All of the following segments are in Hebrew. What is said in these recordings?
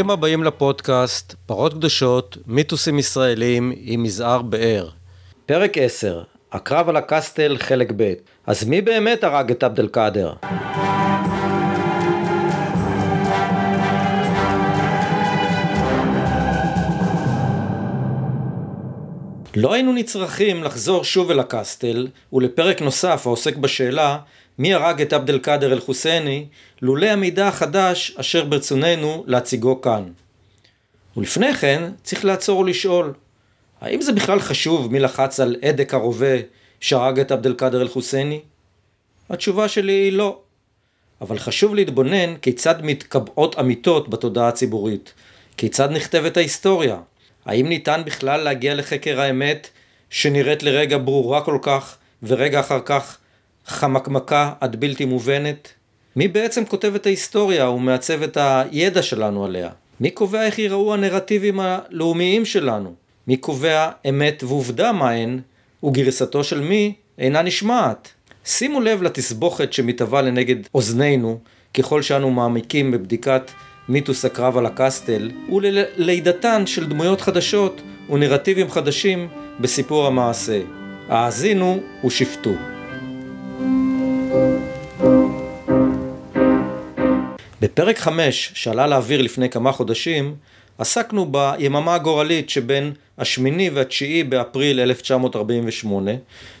ברוכים הבאים לפודקאסט פרות קדושות, מיתוסים ישראלים עם מזער באר. פרק 10, הקרב על הקסטל חלק ב'. אז מי באמת הרג את עבד אל קאדר? לא היינו נצרכים לחזור שוב אל הקסטל ולפרק נוסף העוסק בשאלה מי הרג את עבד אל קאדר אל חוסייני לולא המידע החדש אשר ברצוננו להציגו כאן. ולפני כן צריך לעצור ולשאול האם זה בכלל חשוב מי לחץ על הדק הרובה שהרג את עבד אל קאדר אל חוסייני? התשובה שלי היא לא. אבל חשוב להתבונן כיצד מתקבעות אמיתות בתודעה הציבורית, כיצד נכתבת ההיסטוריה, האם ניתן בכלל להגיע לחקר האמת שנראית לרגע ברורה כל כך, ורגע אחר כך חמקמקה עד בלתי מובנת? מי בעצם כותב את ההיסטוריה ומעצב את הידע שלנו עליה? מי קובע איך ייראו הנרטיבים הלאומיים שלנו? מי קובע אמת ועובדה מהן, וגרסתו של מי אינה נשמעת? שימו לב לתסבוכת שמתהווה לנגד אוזנינו ככל שאנו מעמיקים בבדיקת מיתוס הקרב על הקסטל וללידתן של דמויות חדשות ונרטיבים חדשים בסיפור המעשה. האזינו ושפטו. בפרק 5 שעלה לאוויר לפני כמה חודשים עסקנו ביממה הגורלית שבין השמיני והתשיעי באפריל 1948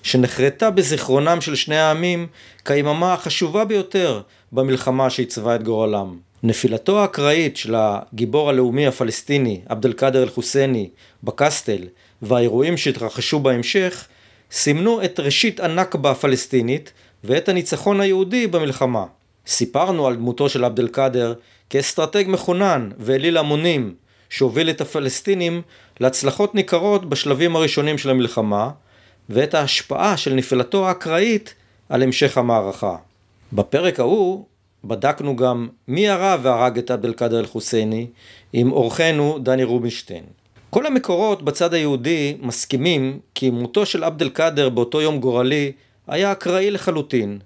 שנחרטה בזיכרונם של שני העמים כיממה החשובה ביותר במלחמה שעיצבה את גורלם. נפילתו האקראית של הגיבור הלאומי הפלסטיני עבד אל קאדר אל-חוסייני בקסטל והאירועים שהתרחשו בהמשך סימנו את ראשית הנכבה הפלסטינית ואת הניצחון היהודי במלחמה. סיפרנו על דמותו של עבד אל קאדר כאסטרטג מחונן ואליל המונים שהוביל את הפלסטינים להצלחות ניכרות בשלבים הראשונים של המלחמה ואת ההשפעה של נפילתו האקראית על המשך המערכה. בפרק ההוא בדקנו גם מי הרע והרג את עבד אל קאדר אל-חוסייני עם אורחנו דני רובינשטיין. כל המקורות בצד היהודי מסכימים כי מותו של עבד אל קאדר באותו יום גורלי היה אקראי לחלוטין,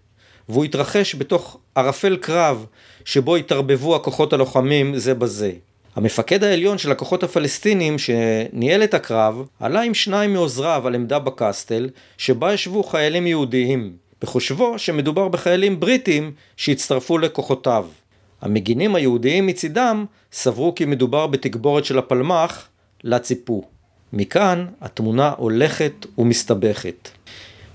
והוא התרחש בתוך ערפל קרב שבו התערבבו הכוחות הלוחמים זה בזה. המפקד העליון של הכוחות הפלסטינים שניהל את הקרב עלה עם שניים מעוזריו על עמדה בקסטל שבה ישבו חיילים יהודיים בחושבו שמדובר בחיילים בריטים שהצטרפו לכוחותיו. המגינים היהודיים מצידם סברו כי מדובר בתגבורת של הפלמ"ח, לה ציפו. מכאן התמונה הולכת ומסתבכת.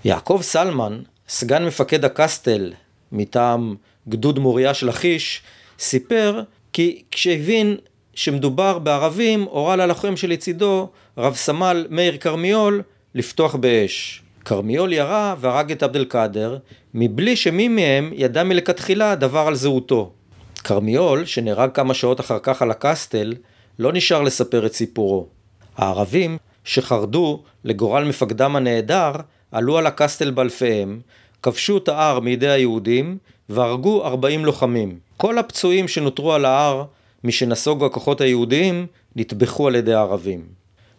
יעקב סלמן, סגן מפקד הקסטל מטעם גדוד מוריה של לכיש, סיפר כי כשהבין שמדובר בערבים, הורה ללוחם שלצידו, רב סמל מאיר כרמיול, לפתוח באש. כרמיול ירה והרג את עבד אל קאדר, מבלי שמי מהם ידע מלכתחילה דבר על זהותו. כרמיול, שנהרג כמה שעות אחר כך על הקסטל, לא נשאר לספר את סיפורו. הערבים, שחרדו לגורל מפקדם הנעדר, עלו על הקסטל באלפיהם, כבשו את ההר מידי היהודים, והרגו 40 לוחמים. כל הפצועים שנותרו על ההר, משנסוגו הכוחות היהודיים, נטבחו על ידי הערבים.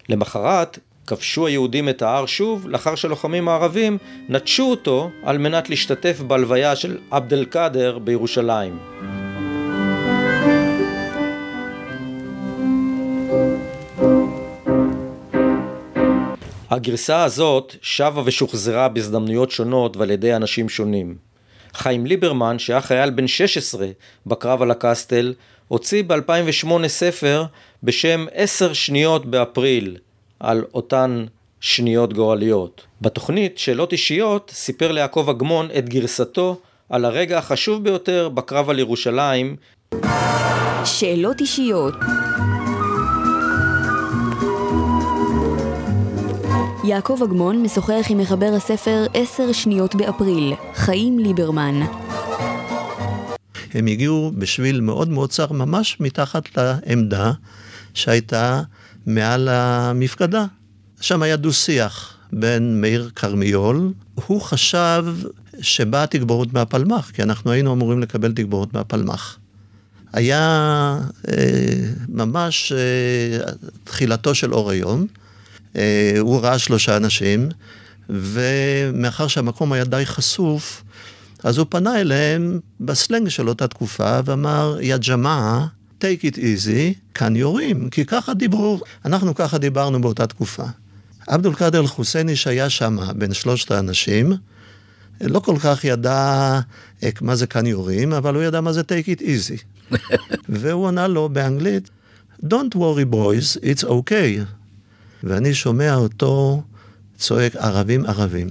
למחרת, כבשו היהודים את ההר שוב, לאחר שלוחמים הערבים נטשו אותו על מנת להשתתף בהלוויה של עבד אל קאדר בירושלים. הגרסה הזאת שבה ושוחזרה בהזדמנויות שונות ועל ידי אנשים שונים. חיים ליברמן, שהיה חייל בן 16 בקרב על הקסטל, הוציא ב-2008 ספר בשם עשר שניות באפריל, על אותן שניות גורליות. בתוכנית שאלות אישיות סיפר ליעקב אגמון את גרסתו על הרגע החשוב ביותר בקרב על ירושלים. שאלות אישיות יעקב אגמון משוחח עם מחבר הספר עשר שניות באפריל, חיים ליברמן. הם הגיעו בשביל מאוד מאוד צר, ממש מתחת לעמדה שהייתה מעל המפקדה. שם היה דו-שיח בין מאיר כרמיול, הוא חשב שבאה תגבורת מהפלמ"ח, כי אנחנו היינו אמורים לקבל תגבורת מהפלמ"ח. היה אה, ממש אה, תחילתו של אור היום, הוא ראה שלושה אנשים, ומאחר שהמקום היה די חשוף, אז הוא פנה אליהם בסלנג של אותה תקופה ואמר, יא ג'מאעה, take it easy, כאן יורים, כי ככה דיברו, אנחנו ככה דיברנו באותה תקופה. עבד אל-קאדר אל-חוסייני שהיה שם בין שלושת האנשים, לא כל כך ידע אה, מה זה כאן יורים, אבל הוא ידע מה זה take it easy. והוא ענה לו באנגלית, Don't worry boys, it's okay. ואני שומע אותו צועק ערבים ערבים.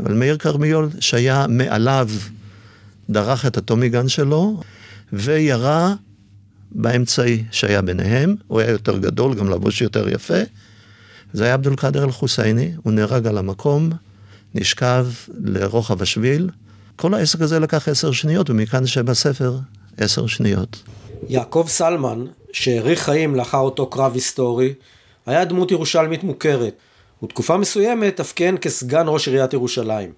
אבל מאיר כרמיול שהיה מעליו, דרך את הטומיגן שלו, וירה באמצעי שהיה ביניהם, הוא היה יותר גדול, גם לבוש יותר יפה. זה היה עבד אל-קאדר אל-חוסייני, הוא נהרג על המקום, נשכב לרוחב השביל. כל העסק הזה לקח עשר שניות, ומכאן שבספר עשר שניות. יעקב סלמן, שהאריך חיים לאחר אותו קרב היסטורי, היה דמות ירושלמית מוכרת, ותקופה מסוימת אף כיהן כסגן ראש עיריית ירושלים.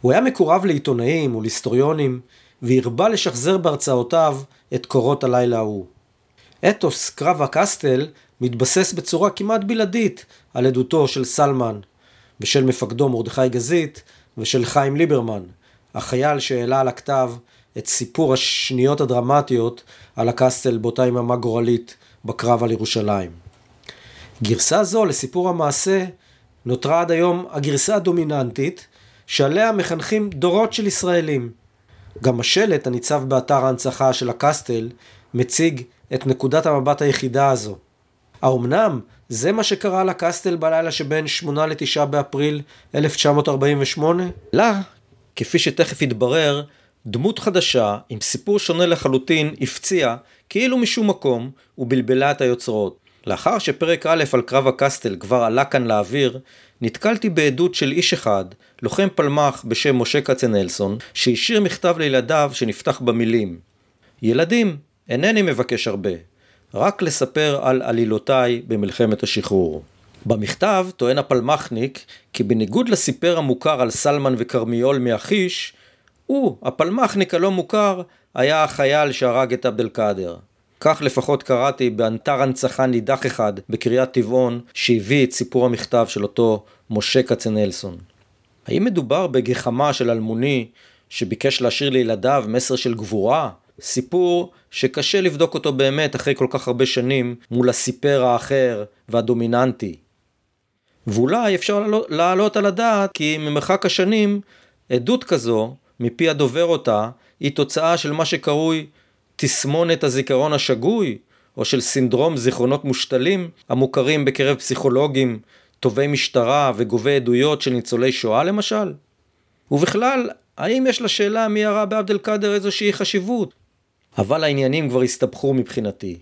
הוא היה מקורב לעיתונאים ולהיסטוריונים, והרבה לשחזר בהרצאותיו את קורות הלילה ההוא. אתוס קרב הקסטל מתבסס בצורה כמעט בלעדית על עדותו של סלמן, ושל מפקדו מרדכי גזית, ושל חיים ליברמן, החייל שהעלה על הכתב את סיפור השניות הדרמטיות על הקסטל באותה יממה גורלית בקרב על ירושלים. גרסה זו לסיפור המעשה נותרה עד היום הגרסה הדומיננטית שעליה מחנכים דורות של ישראלים. גם השלט הניצב באתר ההנצחה של הקסטל מציג את נקודת המבט היחידה הזו. האומנם זה מה שקרה לקסטל בלילה שבין 8 ל-9 באפריל 1948? לה, כפי שתכף יתברר, דמות חדשה עם סיפור שונה לחלוטין הפציעה כאילו משום מקום ובלבלה את היוצרות. לאחר שפרק א' על קרב הקסטל כבר עלה כאן לאוויר, נתקלתי בעדות של איש אחד, לוחם פלמ"ח בשם משה כצנלסון, שהשאיר מכתב לילדיו שנפתח במילים ילדים, אינני מבקש הרבה, רק לספר על עלילותיי במלחמת השחרור. במכתב טוען הפלמ"חניק כי בניגוד לסיפר המוכר על סלמן וכרמיול מאחיש, הוא, הפלמ"חניק הלא מוכר, היה החייל שהרג את עבד אל-קאדר. כך לפחות קראתי באנתר הנצחה נידח אחד בקריית טבעון שהביא את סיפור המכתב של אותו משה כצנלסון. האם מדובר בגחמה של אלמוני שביקש להשאיר לילדיו מסר של גבורה? סיפור שקשה לבדוק אותו באמת אחרי כל כך הרבה שנים מול הסיפר האחר והדומיננטי. ואולי אפשר להעלות על הדעת כי ממרחק השנים עדות כזו, מפי הדובר אותה, היא תוצאה של מה שקרוי תסמונת הזיכרון השגוי, או של סינדרום זיכרונות מושתלים, המוכרים בקרב פסיכולוגים, טובי משטרה וגובי עדויות של ניצולי שואה למשל? ובכלל, האם יש לשאלה מי ירה בעבד אל-קאדר איזושהי חשיבות? אבל העניינים כבר הסתבכו מבחינתי,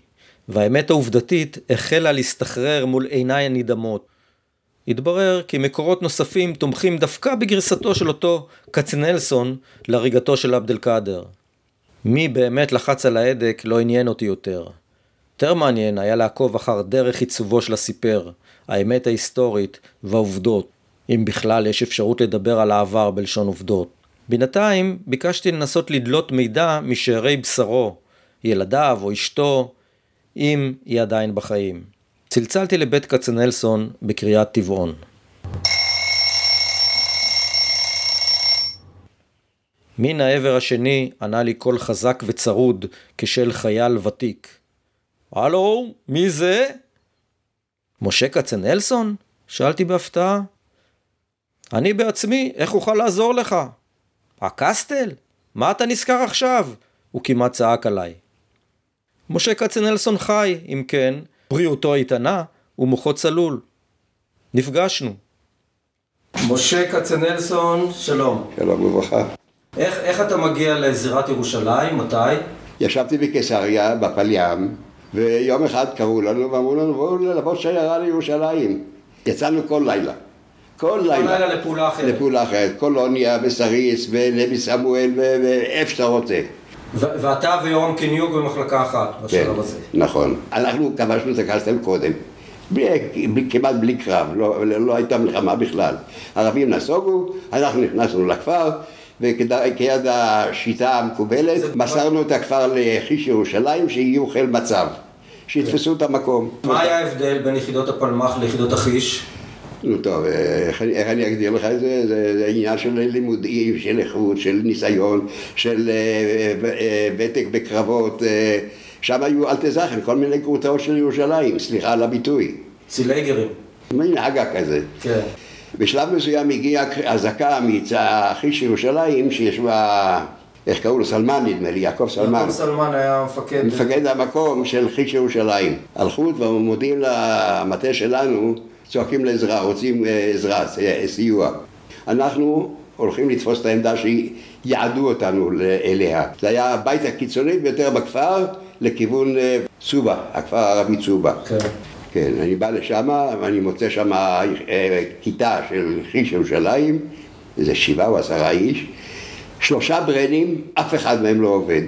והאמת העובדתית החלה להסתחרר מול עיניי הנדהמות. התברר כי מקורות נוספים תומכים דווקא בגרסתו של אותו כצנלסון להריגתו של עבד אל-קאדר. מי באמת לחץ על ההדק לא עניין אותי יותר. יותר מעניין היה לעקוב אחר דרך עיצובו של הסיפר, האמת ההיסטורית והעובדות, אם בכלל יש אפשרות לדבר על העבר בלשון עובדות. בינתיים ביקשתי לנסות לדלות מידע משארי בשרו, ילדיו או אשתו, אם היא עדיין בחיים. צלצלתי לבית כצנלסון בקריית טבעון. מן העבר השני ענה לי קול חזק וצרוד כשל חייל ותיק. הלו, מי זה? משה כצנלסון? שאלתי בהפתעה. אני בעצמי, איך אוכל לעזור לך? הקסטל? מה אתה נזכר עכשיו? הוא כמעט צעק עליי. משה כצנלסון חי, אם כן, בריאותו איתנה ומוחו צלול. נפגשנו. משה כצנלסון, שלום. שלום וברכה. איך, איך אתה מגיע לזירת ירושלים? מתי? ישבתי בקיסריה, בפליים, ויום אחד קראו לנו ואמרו לנו בואו לבוא שיירה לירושלים. יצאנו כל לילה. כל לילה. כל לילה לפעולה אחרת. לפעולה אחרת. קולוניה וסריס ונבי סמואל ואיפה שאתה רוצה. ואתה ויורם קניוק במחלקה אחת בשלב כן, הזה. נכון. אנחנו כבשנו את הקסטל קודם. בלי, כמעט בלי קרב, לא, לא הייתה מלחמה בכלל. ערבים נסוגו, אנחנו נכנסנו לכפר, וכיד השיטה המקובלת, מסרנו את הכפר לחיש ירושלים שיהיו חיל מצב, שיתפסו את המקום. מה היה ההבדל בין יחידות הפלמ"ח ליחידות החיש? נו טוב, איך, איך אני אגדיר לך את זה? זה, זה עניין של לימודים, של איכות, של ניסיון, של אה, אה, ותק בקרבות, אה, שם היו אלטזכן, כל מיני גרוטאות של ירושלים, סליחה על הביטוי. צילייגרים. מין אגה כזה. כן. בשלב מסוים הגיעה אזעקה מהחיש ירושלים, שיש בה, איך קראו לו? סלמן נדמה לי, יעקב סלמן. יעקב סלמן היה מפקד. מפקד המקום של חיש ירושלים. הלכו ומודיעים למטה שלנו, צועקים לעזרה, רוצים אה, עזרה, סיוע. אנחנו הולכים לתפוס את העמדה שיעדו אותנו אליה. זה היה הבית הקיצוני ביותר בכפר לכיוון אה, צובה, הכפר הערבי צובה. כן. כן, אני בא לשם ואני מוצא שם אה, כיתה של חיש ירושלים, איזה שבעה או עשרה איש, שלושה ברנים, אף אחד מהם לא עובד,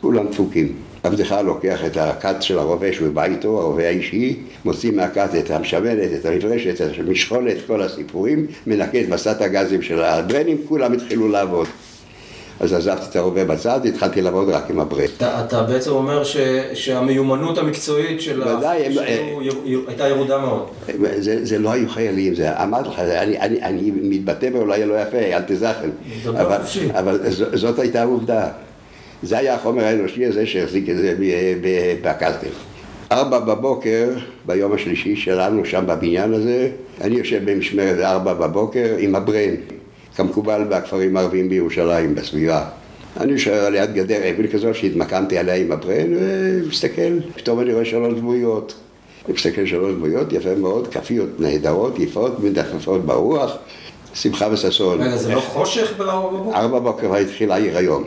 כולם דפוקים. עבדך לוקח את הכת של הרובה שהוא בא איתו, הרובה האישי, מוציא מהכת את המשמנת, את המברשת, את המשכולת, כל הסיפורים, מנקה את מסת הגזים של הברנים, כולם התחילו לעבוד. אז עזבתי את הרובה בצד והתחלתי לעבוד רק עם הברק. אתה, אתה בעצם אומר ש, שהמיומנות המקצועית של ודאי, הם- הייתה ירודה מאוד. זה, זה לא היו חיילים, זה, אמרתי לך, אני, אני, אני מתבטא אולי לא יפה, אל תזכן, דבר אבל. אבל ז, זאת הייתה עובדה. זה היה החומר האנושי הזה שהחזיק את זה ב- ב- בקסטל. ארבע בבוקר, ביום השלישי שלנו שם בבניין הזה, אני יושב במשמרת ארבע בבוקר עם הברן, כמקובל בכפרים הערביים בירושלים, בסביבה. אני יושב ליד גדר אבן כזו שהתמקמתי עליה עם הברן ומסתכל, פתאום אני רואה שלוש דמויות. אני מסתכל שלוש דמויות, יפה מאוד, כפיות נהדרות, יפות, מדפדפות ברוח, שמחה וששון. רגע, זה לא חושך בארבע בבוקר? ארבע בבוקר התחיל העיר היום.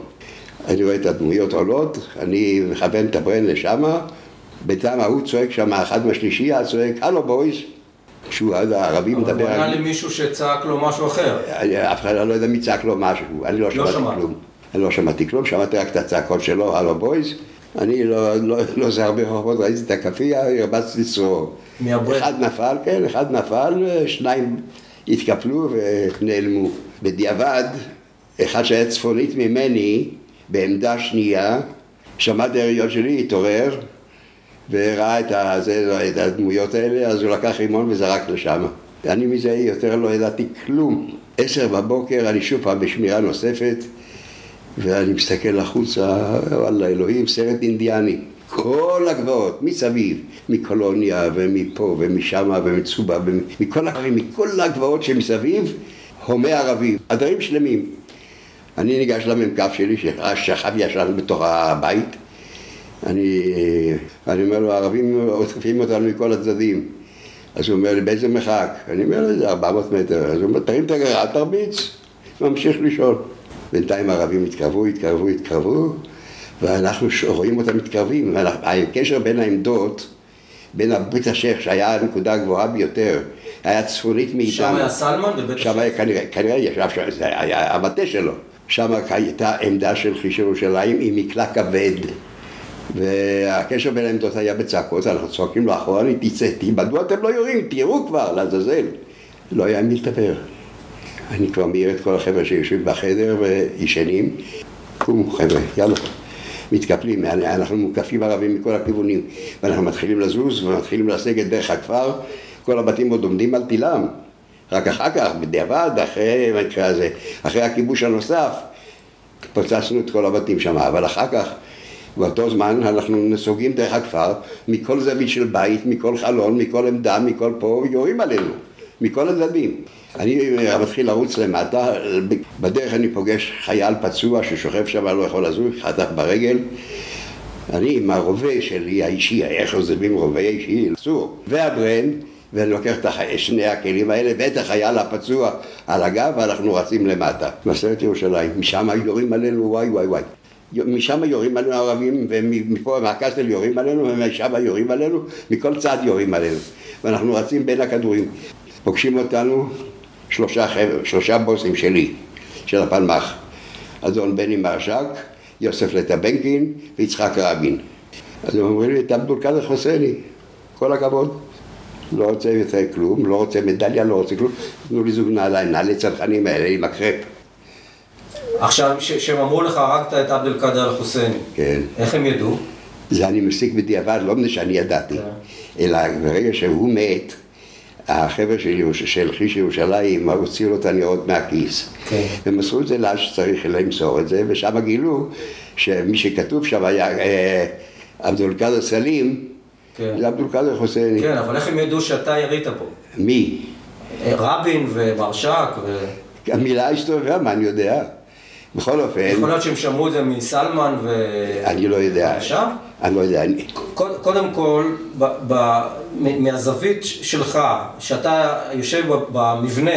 אני רואה את הדמויות עולות, אני מכוון את הברן לשמה, בינתיים ההוא צועק שם, אחד מהשלישייה צועק, הלו בויז, שהוא אז הערבי אבל הוא מדבר ענה על... לי מישהו שצעק לו משהו אחר. אף אחד לא יודע מי צעק לו משהו, אני לא שמעתי שמעת. כלום. אני לא שמעתי כלום, שמעתי רק את הצעקות שלו, הלו בויז. אני לא, לא, לא זה הרבה רחובות, ראיתי את הכאפיה, הרבצתי צרור. אחד נפל, כן, אחד נפל, שניים התקפלו ונעלמו. בדיעבד, אחד שהיה צפונית ממני, בעמדה שנייה, שמע את היריות שלי, התעורר, וראה את, הזה, את הדמויות האלה, אז הוא לקח רימון וזרק לשם. אני מזה יותר לא ידעתי כלום. עשר בבוקר אני שוב פעם בשמירה נוספת, ואני מסתכל החוצה, וואלה אלוהים, סרט אינדיאני. כל הגבעות, מסביב, מקולוניה ומפה ומשם ומצובה, ומכל הערים, מכל הגבעות שמסביב, הומי ערבים, עדרים שלמים. אני ניגש למ"כ שלי ששכב ישן בתוך הבית, אני, אני אומר לו, הערבים עוטפים אותנו מכל הצדדים. אז הוא אומר לי, באיזה מרחק? אני אומר לו, זה 400 מטר. אז הוא אומר, תרים את הגרה, אל תרביץ. ממשיך לישון. בינתיים הערבים התקרבו, התקרבו, התקרבו, ואנחנו רואים אותם מתקרבים. הקשר בין העמדות, בין ברית השייח, שהיה הנקודה הגבוהה ביותר, היה צפונית מאיתנו. שם היה סלמן בבית שם היה כנראה, כנראה ישב שם, זה היה המטה שלו. שם הייתה עמדה של חיש ירושלים עם מקלע כבד. והקשר בין העמדות היה בצעקות, אנחנו צועקים לו אחורנית, תצא, ת- מדוע אתם לא יורים? תראו כבר, לעזאזל. לא היה עם מי לדבר. אני כבר מעיר את כל החבר'ה שיושבים בחדר וישנים. קומו חבר'ה, יאללה. מתקפלים, אנחנו מוקפים ערבים מכל הכיוונים ואנחנו מתחילים לזוז ומתחילים לסגת דרך הכפר כל הבתים עוד עומדים על תילם רק אחר כך, בדיעבד, אחרי המקרה הזה, אחרי הכיבוש הנוסף פוצצנו את כל הבתים שם, אבל אחר כך באותו זמן אנחנו נסוגים דרך הכפר מכל זווית של בית, מכל חלון, מכל עמדה, מכל פה, יורים עלינו, מכל הצדדים. אני מתחיל לרוץ למטה, בדרך אני פוגש חייל פצוע ששוכב שם, לא יכול לזוז, חטף ברגל. אני עם הרובה שלי האישי, איך עוזבים רובה אישי, אסור, והברן, ואני לוקח את שני הכלים האלה ואת החייל הפצוע על הגב ואנחנו רצים למטה. מסרת ירושלים, משם יורים עלינו וואי וואי וואי. משם יורים עלינו הערבים, ומפה מהקסטל יורים עלינו, ומשם יורים עלינו, מכל צד יורים עלינו. ואנחנו רצים בין הכדורים. פוגשים אותנו שלושה חבר'ה, שלושה בוסים שלי, של הפלמ"ח. אדון בני מרשק, יוסף לטבנקין ויצחק רבין. אז הם אומרים לי, אתה עבדול קאדר חוסייני, כל הכבוד. לא רוצה יותר כלום, לא רוצה מדליה, לא רוצה כלום. תנו לי זוג נעליים, נעלי צנחנים האלה עם הקרפ. עכשיו, ש- שהם אמרו לך, הרגת את עבד אל-קאדר אל-חוסייני. כן. איך הם ידעו? זה אני מסיק בדיעבד, לא מפני שאני ידעתי. אלא ברגע שהוא מת, החבר'ה של. של חיש ירושלים הוציאו לו את הניירות מהכיס. כן. ומסרו את זה לאן שצריך למסור את זה, ושם גילו שמי שכתוב שם היה אה, עבדול קאדר סלים, כן. זה עבדול קאדר חוסייני. כן, אבל איך הם ידעו שאתה ירית פה? מי? רבין ומרשק, ו... המילה הסתובבה, מה אני יודע? בכל אופן, יכול להיות שהם שמעו את זה מסלמן ו... אני לא יודע. עכשיו? אני לא יודע. אני- קוד- קודם כל, ב, ב, מהזווית שלך, שאתה יושב במבנה,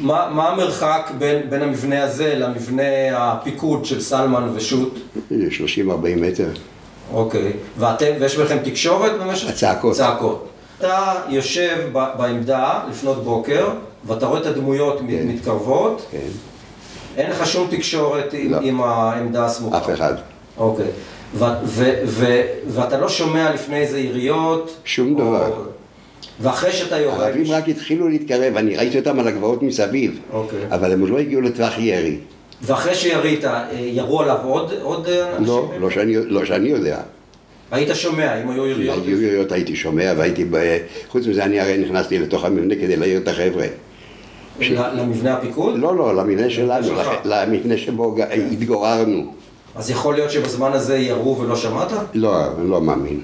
מה, מה המרחק בין, בין המבנה הזה למבנה הפיקוד של סלמן ושות'? 30-40 מטר. אוקיי. ואתם, ויש ביניכם תקשורת במשך? הצעקות. צעקות. אתה יושב ב, בעמדה לפנות בוקר, ואתה רואה את הדמויות כן. מתקרבות, כן, אין לך שום תקשורת עם, לא. עם העמדה הסמוכה. אף אחד. אוקיי. ו- ו- ו- ואתה לא שומע לפני זה יריות? שום או- דבר. ואחרי שאתה יורד... הערבים רק התחילו להתקרב, אני ראיתי אותם על הגבעות מסביב, אוקיי. אבל הם לא הגיעו לטווח ירי. ואחרי שירית, אה, ירו עליו עוד, עוד אה, אנשים? לא, לא שאני, לא שאני יודע. היית שומע אם היו יריות? היו יריות הייתי שומע והייתי, ב... חוץ מזה אני הרי נכנסתי לתוך המבנה כדי להעיר את החבר'ה. ל- למבנה הפיקוד? לא, לא, למבנה שלנו, שלך. לח- למבנה שבו התגוררנו. אז יכול להיות שבזמן הזה ירו ולא שמעת? לא, לא מאמין.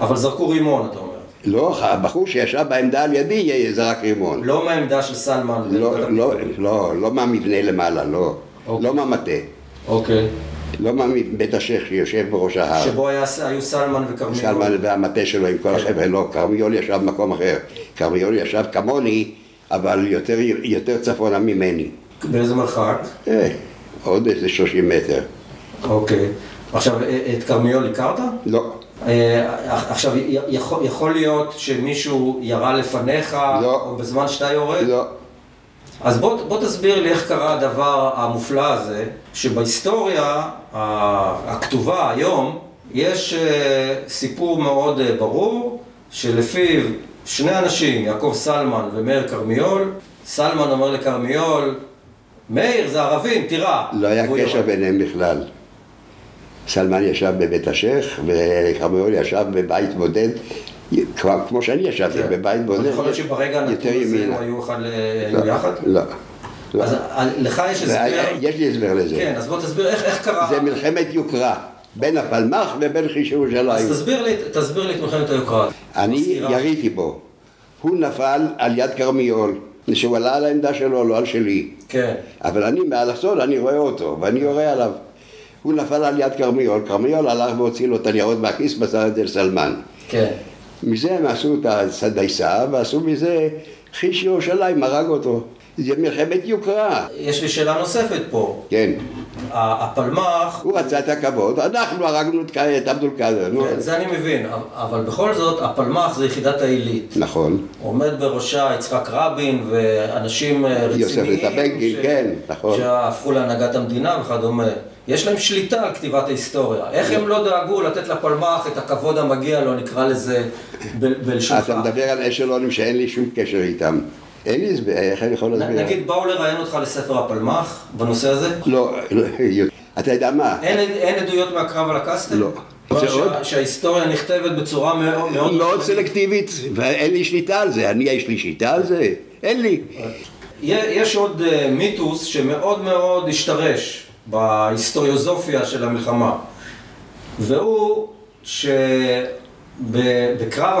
אבל זרקו רימון, אתה אומר. לא, הבחור שישב בעמדה על ידי זרק רימון. לא מהעמדה של סלמן. לא, לא. לא, לא מהמבנה למעלה, לא. אוקיי. לא מהמטה. אוקיי. לא מבית השייח שיושב בראש ההר. שבו היה- היו סלמן וכרמיאל. סלמן והמטה שלו עם כל כן. החבר'ה, לא, כרמיול ישב במקום אחר. כרמיול ישב כמוני, אבל יותר, יותר צפונה ממני. באיזה מרחק? אה, עוד איזה 30 מטר. אוקיי. עכשיו, אה, את כרמיאל הכרת? לא, אה, עכשיו, י- יכול, יכול להיות שמישהו ירה לפניך, לא. או בזמן שאתה יורד? לא. אז בוא, בוא תסביר לי איך קרה הדבר המופלא הזה, שבהיסטוריה הכתובה היום, יש אה, סיפור מאוד אה, ברור, שלפיו שני אנשים, יעקב סלמן ומאיר כרמיול, סלמן אומר לכרמיול, מאיר, זה ערבים, תירה. לא היה קשר. ביניהם בכלל. סלמן ישב בבית השייח וכרמיול ישב בבית בודד, כבר כמו שאני ישבתי, כן. בבית בודד. יכול להיות שברגע הנתון הזה. הם היו אחד לא, היו יחד? לא. לא. אז אה, לך יש הסבר? יש לי הסבר לזה. כן, אז בוא תסביר איך, איך קרה. זה מלחמת יוקרה בין הפלמ"ח ובין חיש אז ירושלים. תסביר לי, תסביר לי את מלחמת היוקרה. אני. יריתי בו. הוא נפל על יד כרמיול, שהוא עלה על העמדה שלו, לא על שלי. כן. אבל אני מעל הסוד, אני רואה אותו, ואני יורה עליו. הוא נפל על יד כרמיול, כרמיול הלך והוציא לו את הניירות מהכיס, מסר את זה לסלמן. כן. מזה הם עשו את הדייסה, ועשו מזה חיש ירושלים, הרג אותו. זה מלחמת יוקרה. יש לי שאלה נוספת פה. כן. הפלמ"ח, הוא רצה את הכבוד, אנחנו הרגנו את עבדול קאדר. כן, זה אני מבין, אבל בכל זאת, הפלמ"ח זה יחידת העילית. נכון. עומד בראשה יצחק רבין ואנשים אה, יוסף רציניים. לטבנקין, ש- כן, נכון. שהפכו להנהגת המדינה וכדומה. יש להם שליטה על כתיבת ההיסטוריה. איך הם לא דאגו לתת לפלמ"ח את הכבוד המגיע לו, נקרא לזה בלשונך. אתה מדבר על אשלונים שאין לי שום קשר איתם. אין לי הסבר, איך אני יכול להסביר? נגיד, באו לראיין אותך לספר הפלמ"ח בנושא הזה? לא, לא, אתה יודע מה? אין, עדויות מהקרב על הקסטל? לא. שה, שההיסטוריה נכתבת בצורה מאוד... מאוד, מאוד סלקטיבית, ואין לי שליטה על זה. אני, יש לי שליטה על זה? אין לי. יש עוד אה, מיתוס שמאוד מאוד השתרש בהיסטוריוזופיה של המלחמה, והוא שבקרב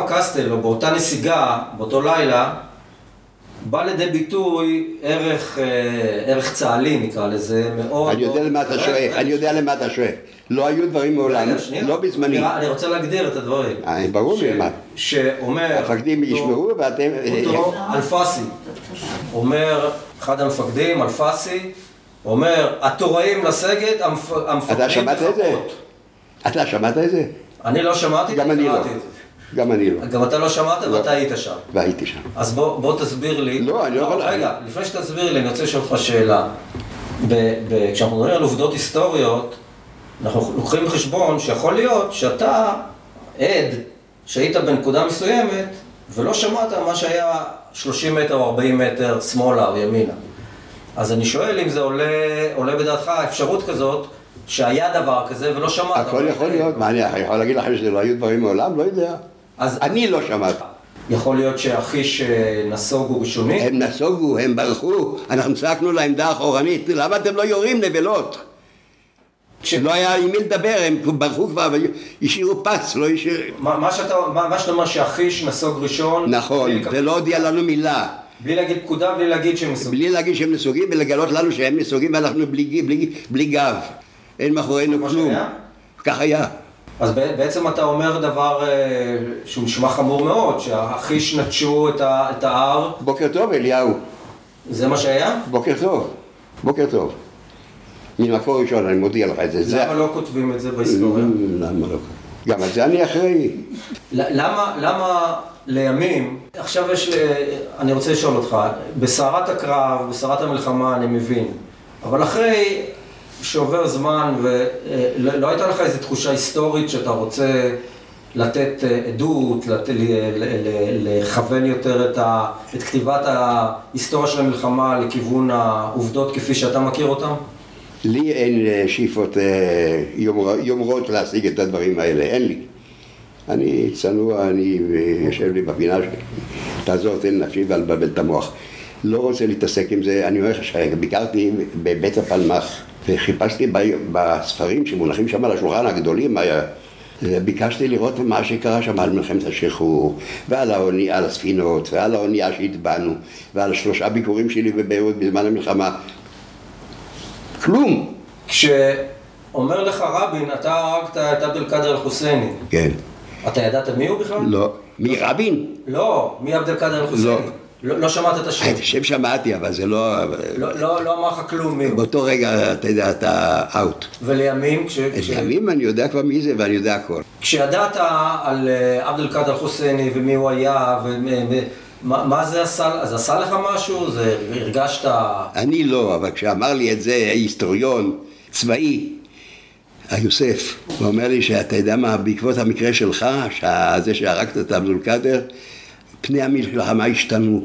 הקסטל, או באותה נסיגה, באותו לילה, בא לידי ביטוי ערך, אה, ערך צה"לי נקרא לזה, מאוד... אני יודע למה אתה שואף, אני יודע למה אתה שואף. לא היו דברים מעולם. לא בזמני. אני- רוצה להגדיר את הדברים. אה, ברור לי מה. שאומר... המפקדים ישמעו ואתם... אותו אלפסי, אומר אחד המפקדים, אלפסי, אומר, התוראים לסגת, המפ... המפקדים אתה שמעת את זה? לחכות." אתה שמעת את זה? אני לא שמעתי, גם אני לא. גם אני לא. גם אתה לא שמעת לא. ואתה היית שם. והייתי שם. אז בוא, בוא תסביר לי. לא, אני לא יכול- רגע, לפני שתסביר לי, אני רוצה לשאול אותך שאלה. ב- ב- כשאנחנו מדברים על עובדות היסטוריות, אנחנו לוקחים בחשבון שיכול להיות שאתה עד שהיית בנקודה מסוימת ולא שמעת מה שהיה 30 מטר או 40 מטר שמאלה או ימינה. אז אני שואל אם זה עולה, עולה בדעתך אפשרות כזאת שהיה דבר כזה ולא שמעת. הכל יכול להיות. מה, אני יכול להגיד לכם שזה לא היו דברים מעולם? לא יודע. אז אני לא שמעתי. יכול להיות שהחיש אה, נסוגו ראשונים? הם נסוגו, הם ברחו, אנחנו צעקנו לעמדה האחורנית, למה אתם לא יורים נבלות? כשלא היה עם מי לדבר, הם ברחו כבר, השאירו פס, לא השאירו... מה, מה, שאתה, מה, מה שאתה אומר שהחיש נסוג ראשון... נכון, ולא הודיע לנו מילה. בלי להגיד פקודה, בלי להגיד שהם נסוגים. בלי להגיד שהם נסוגים ולגלות לנו שהם נסוגים ואנחנו בלי, בלי, בלי גב. אין מאחורינו כלום. כך היה. אז בעצם אתה אומר דבר אה, שהוא נשמע חמור מאוד, שהחיש נטשו את ההר. בוקר טוב אליהו. זה מה שהיה? בוקר טוב, בוקר טוב. ממקור ראשון, אני מודיע לך את זה. למה לא כותבים את זה בהיסטוריה? למה לא? גם על זה אני אחראי. למה, למה לימים, עכשיו יש, אני רוצה לשאול אותך, בסערת הקרב, בסערת המלחמה אני מבין, אבל אחרי שעובר זמן ולא הייתה לך איזו תחושה היסטורית שאתה רוצה לתת עדות, לת... לכוון יותר את, ה... את כתיבת ההיסטוריה של המלחמה לכיוון העובדות כפי שאתה מכיר אותן? לי אין אה, שאיפות אה, יומרות להשיג את הדברים האלה, אין לי. אני צנוע, אני אה, יושב לי בפינה שלי, תעזור, תן נפשי ואל תבלבל את המוח. לא רוצה להתעסק עם זה, אני אומר לך שביקרתי בבית הפלמ"ח וחיפשתי בספרים שמונחים שם על השולחן הגדולים, ביקשתי לראות מה שקרה שם על מלחמת השחרור ועל האוני, על הספינות ועל האונייה שהטבענו ועל שלושה ביקורים שלי בביירות בזמן המלחמה כלום. כשאומר לך רבין, אתה הרגת את עבד אל-קאדר אל-חוסייני. כן. אתה ידעת מי הוא בכלל? לא. מי רבין? לא, מי עבד אל-קאדר אל-חוסייני? לא. לא, לא שמעת את השם. את השם שמעתי, אבל זה לא... לא, לא, לא אמר לך כלום מי הוא. באותו רגע, אתה יודע, אתה אאוט. ולימים, כש... לימים אני יודע כבר מי זה ואני יודע הכל. כשידעת על אה, עבד אל-קאדר אל-חוסייני ומי הוא היה, ו... מה, מה זה עשה, זה עשה לך משהו? זה הרגשת... אני לא, אבל כשאמר לי את זה היסטוריון צבאי, היוסף, הוא אומר לי שאתה יודע מה, בעקבות המקרה שלך, זה שהרגת את אבדול קאדר, פני המלחמה השתנו.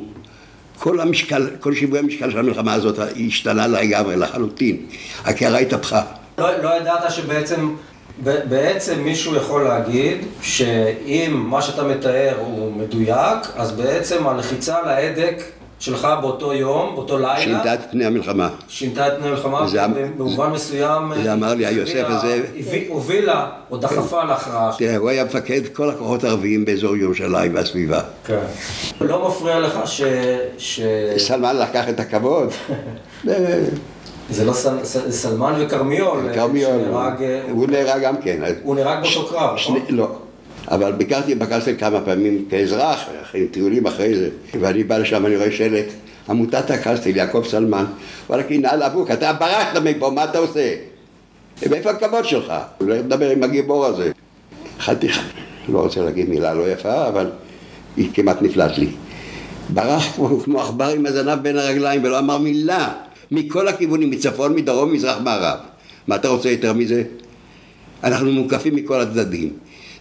כל המשקל, כל שיווי המשקל של המלחמה הזאת השתנה לגמרי, לחלוטין. הקערה התהפכה. לא, לא ידעת שבעצם בעצם מישהו יכול להגיד שאם מה שאתה מתאר הוא מדויק, אז בעצם הלחיצה על ההדק שלך באותו יום, באותו לילה... שינתה את פני המלחמה. שינתה את פני המלחמה, במובן מסוים... זה אמר לי היוסף הזה... הובילה או דחפה להכרעה. תראה, הוא היה מפקד כל הכוחות הערביים באזור ירושלים והסביבה. כן. לא מפריע לך ש... סלמן לקח את הכבוד. זה לא סל, סל, סלמן וכרמיול, כרמיול, אה, הוא נהרג גם כן. הוא נהרג באותו קרב, נכון? לא. אבל ביקרתי בקסטל כמה פעמים כאזרח, עם טיולים אחרי זה, ואני בא לשם, אני רואה שלט, עמותת הקסטל, יעקב סלמן, וואלה, נעל אבוק, אתה ברחת מפה, מה אתה עושה? מאיפה הכבוד שלך? לא מדבר עם הגיבור הזה. אכלתי, לא רוצה להגיד מילה לא יפה, אבל היא כמעט נפלט לי. ברח כמו עכבר עם הזנב בין הרגליים ולא אמר מילה. מכל הכיוונים, מצפון, מדרום, מזרח, מערב. מה אתה רוצה יותר מזה? אנחנו מוקפים מכל הצדדים.